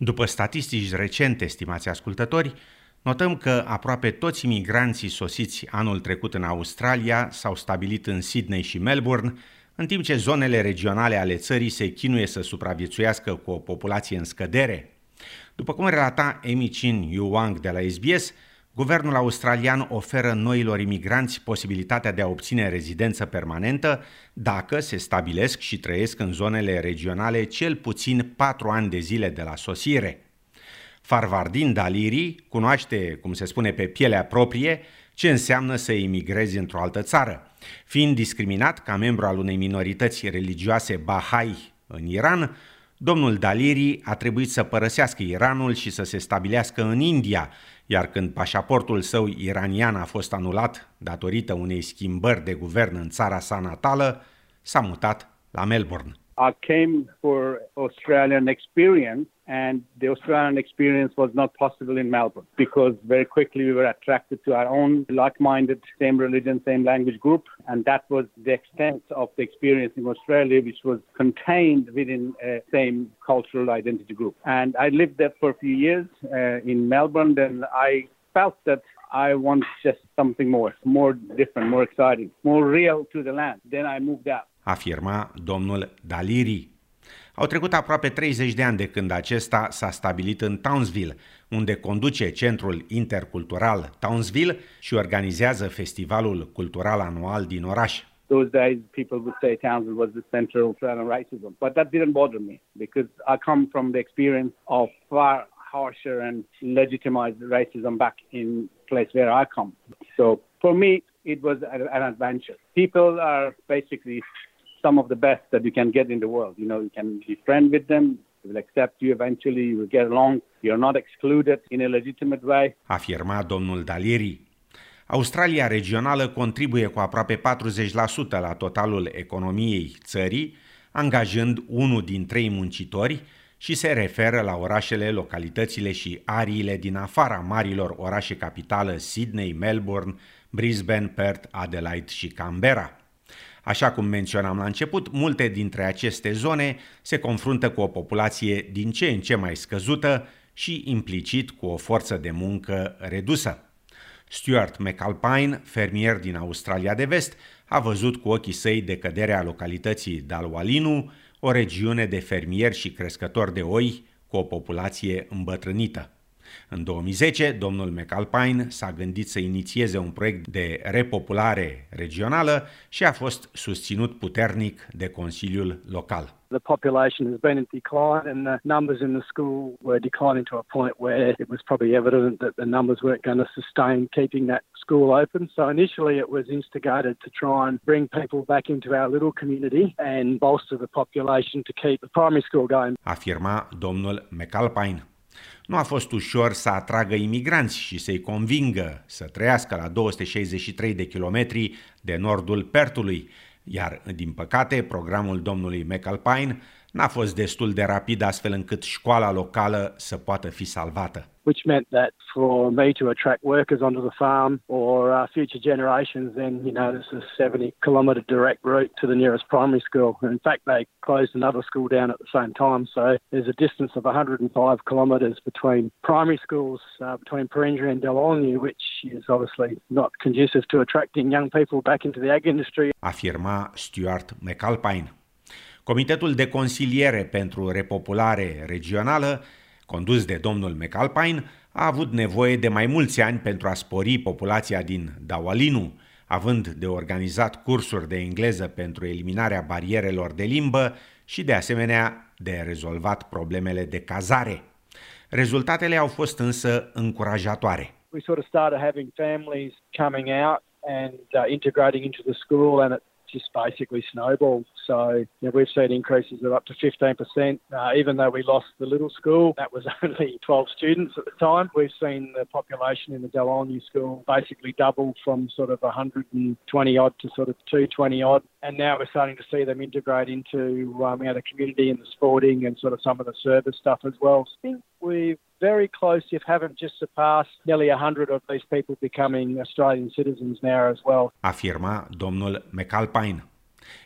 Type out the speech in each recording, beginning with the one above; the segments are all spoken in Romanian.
După statistici recente, estimați ascultători, notăm că aproape toți imigranții sosiți anul trecut în Australia s-au stabilit în Sydney și Melbourne, în timp ce zonele regionale ale țării se chinuie să supraviețuiască cu o populație în scădere. După cum relata Amy Chin Yu Wang de la SBS, Guvernul australian oferă noilor imigranți posibilitatea de a obține rezidență permanentă dacă se stabilesc și trăiesc în zonele regionale cel puțin patru ani de zile de la sosire. Farvardin Daliri cunoaște, cum se spune pe pielea proprie, ce înseamnă să imigrezi într-o altă țară. Fiind discriminat ca membru al unei minorități religioase Bahai în Iran, domnul Daliri a trebuit să părăsească Iranul și să se stabilească în India, iar când pașaportul său iranian a fost anulat datorită unei schimbări de guvern în țara sa natală, s-a mutat la Melbourne. I came for Australian experience, and the Australian experience was not possible in Melbourne because very quickly we were attracted to our own like minded, same religion, same language group. And that was the extent of the experience in Australia, which was contained within same cultural identity group. And I lived there for a few years uh, in Melbourne, and I felt that I want just something more, more different, more exciting, more real to the land. Then I moved out. Afirma domnul Daliri. Au trecut aproape 30 de ani de când acesta s-a stabilit în Townsville, unde conduce Centrul Intercultural Townsville și organizează festivalul cultural anual din oraș. Those days, people would say Townsville was the center of racism, but that didn't bother me because I come from the experience of far harsher and legitimized racism back in place where I come. So for me, it was an adventure. People are basically some of the best that you can get in the world. You know, you can be friend with them, they will accept you eventually, you will get along, you're not excluded in a legitimate way. Afirma domnul Dalieri. Australia regională contribuie cu aproape 40% la totalul economiei țării, angajând unul din trei muncitori și se referă la orașele, localitățile și ariile din afara marilor orașe capitală Sydney, Melbourne, Brisbane, Perth, Adelaide și Canberra. Așa cum menționam la început, multe dintre aceste zone se confruntă cu o populație din ce în ce mai scăzută și implicit cu o forță de muncă redusă. Stuart McAlpine, fermier din Australia de Vest, a văzut cu ochii săi decăderea localității Dalwalinu, o regiune de fermieri și crescători de oi cu o populație îmbătrânită. În 2010, domnul McAlpine s-a gândit să inițieze un proiect de repopulare regională și a fost susținut puternic de Consiliul Local. The population has been in decline and the numbers in the school were declining to a point where it was probably evident that the numbers weren't going to sustain keeping that school open. So initially it was instigated to try and bring people back into our little community and bolster the population to keep the primary school going. Afirma domnul McAlpine. Nu a fost ușor să atragă imigranți și să-i convingă să trăiască la 263 de kilometri de nordul Pertului, iar, din păcate, programul domnului McAlpine n-a fost destul de rapid astfel încât școala locală să poată fi salvată. which meant that for me to attract workers onto the farm or uh, future generations, then, you know, there's a 70 kilometre direct route to the nearest primary school. And in fact, they closed another school down at the same time. So there's a distance of 105 kilometres between primary schools, uh, between Perenjori and Delonghi, which is obviously not conducive to attracting young people back into the ag industry. Afirma Stuart McAlpine. Comitetul de consiliere pentru repopulare regională condus de domnul McAlpine, a avut nevoie de mai mulți ani pentru a spori populația din Dawalinu, având de organizat cursuri de engleză pentru eliminarea barierelor de limbă și, de asemenea, de rezolvat problemele de cazare. Rezultatele au fost însă încurajatoare. We sort of started having families coming out and uh, integrating into the school and it just basically snowballed. So you know, we've seen increases of up to 15%. Uh, even though we lost the little school, that was only 12 students at the time. We've seen the population in the Delonyu school basically double from sort of 120 odd to sort of 220 odd. And now we're starting to see them integrate into um, you know, the community and the sporting and sort of some of the service stuff as well. I think we've very close, if haven't just surpassed, nearly 100 of these people becoming Australian citizens now as well. Afirma domnul McAlpine.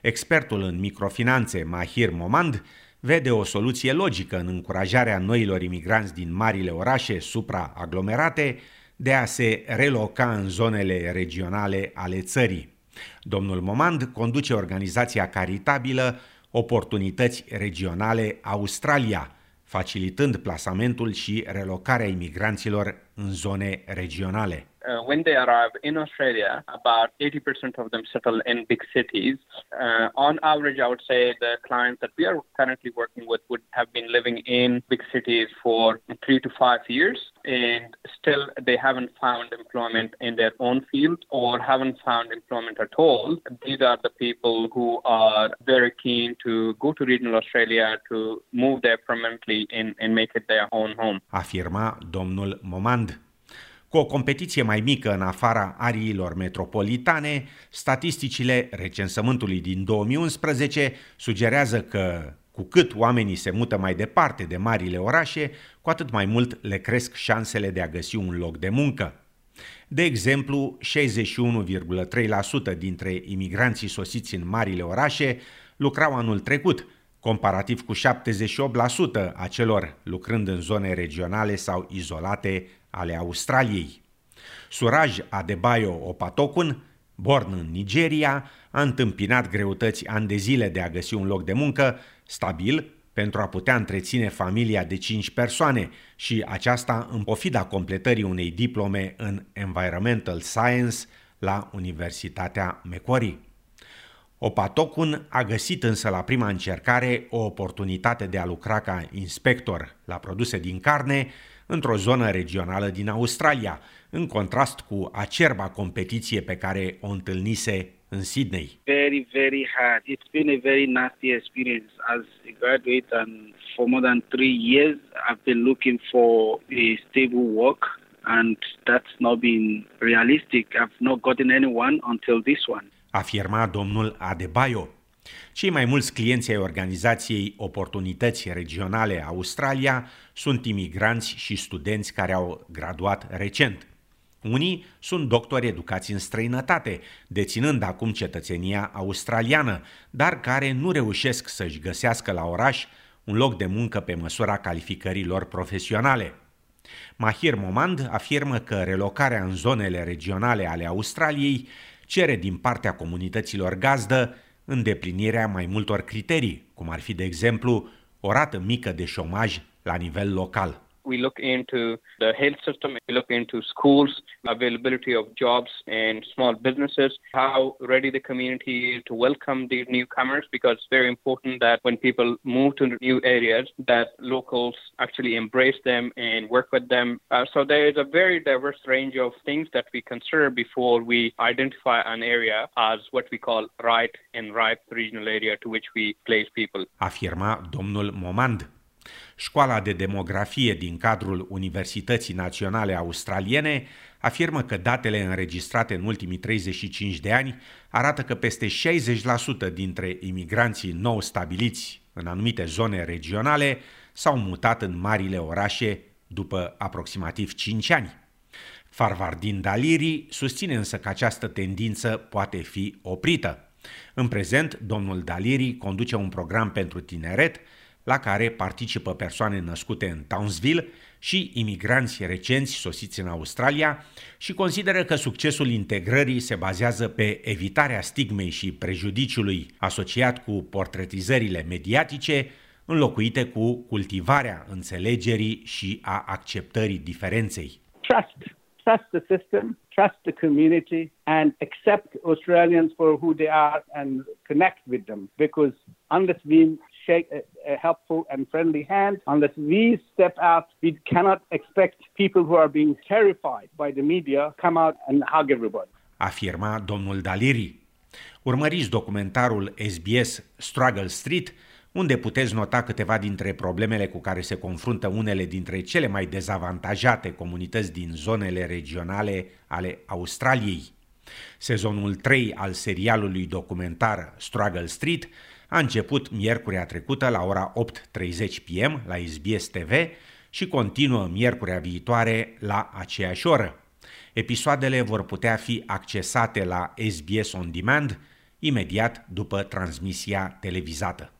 Expertul în microfinanțe Mahir Momand vede o soluție logică în încurajarea noilor imigranți din marile orașe supraaglomerate de a se reloca în zonele regionale ale țării. Domnul Momand conduce organizația caritabilă Oportunități Regionale Australia, facilitând plasamentul și relocarea imigranților în zone regionale. Uh, when they arrive in Australia, about 80% of them settle in big cities. Uh, on average, I would say the clients that we are currently working with would have been living in big cities for three to five years, and still they haven't found employment in their own field or haven't found employment at all. These are the people who are very keen to go to regional Australia to move there permanently and, and make it their own home. Afirma domnul Momand. Cu o competiție mai mică în afara ariilor metropolitane, statisticile recensământului din 2011 sugerează că cu cât oamenii se mută mai departe de marile orașe, cu atât mai mult le cresc șansele de a găsi un loc de muncă. De exemplu, 61,3% dintre imigranții sosiți în marile orașe lucrau anul trecut, comparativ cu 78% a celor lucrând în zone regionale sau izolate ale Australiei. Suraj Adebayo Opatokun, born în Nigeria, a întâmpinat greutăți ani de zile de a găsi un loc de muncă stabil pentru a putea întreține familia de 5 persoane și aceasta în pofida completării unei diplome în Environmental Science la Universitatea Macquarie. Opatocun a găsit însă la prima încercare o oportunitate de a lucra ca inspector la produse din carne într-o zonă regională din Australia, în contrast cu acerba competiție pe care o întâlnise în Sydney. Very, very hard. It's been a very nasty experience. As a graduate and for more than three years, I've been looking for a stable work and that's not been realistic. I've not gotten anyone until this one. Afirma domnul Adebayo. Cei mai mulți clienți ai organizației Oportunități Regionale Australia sunt imigranți și studenți care au graduat recent. Unii sunt doctori educați în străinătate, deținând acum cetățenia australiană, dar care nu reușesc să-și găsească la oraș un loc de muncă pe măsura calificărilor profesionale. Mahir Momand afirmă că relocarea în zonele regionale ale Australiei cere din partea comunităților gazdă îndeplinirea mai multor criterii, cum ar fi, de exemplu, o rată mică de șomaj la nivel local. We look into the health system, we look into schools, availability of jobs and small businesses, how ready the community is to welcome these newcomers because it's very important that when people move to new areas that locals actually embrace them and work with them. Uh, so there is a very diverse range of things that we consider before we identify an area as what we call right and ripe regional area to which we place people. Afirma domnul Momand. Școala de demografie din cadrul Universității Naționale Australiene afirmă că datele înregistrate în ultimii 35 de ani arată că peste 60% dintre imigranții nou stabiliți în anumite zone regionale s-au mutat în marile orașe după aproximativ 5 ani. Farvardin Daliri susține însă că această tendință poate fi oprită. În prezent, domnul Daliri conduce un program pentru tineret la care participă persoane născute în Townsville și imigranți recenți sosiți în Australia și consideră că succesul integrării se bazează pe evitarea stigmei și prejudiciului asociat cu portretizările mediatice, înlocuite cu cultivarea înțelegerii și a acceptării diferenței. Trust. Trust the system, trust the community, and accept Australians for who they are and connect with them. Because unless we shake a, a, helpful and friendly hand. Unless we step out, we cannot expect people who are being terrified by the media come out and hug everybody. Afirma domnul Daliri. Urmăriți documentarul SBS Struggle Street, unde puteți nota câteva dintre problemele cu care se confruntă unele dintre cele mai dezavantajate comunități din zonele regionale ale Australiei. Sezonul 3 al serialului documentar Struggle Street a început miercurea trecută la ora 8.30 pm la SBS TV și continuă miercurea viitoare la aceeași oră. Episoadele vor putea fi accesate la SBS On Demand imediat după transmisia televizată.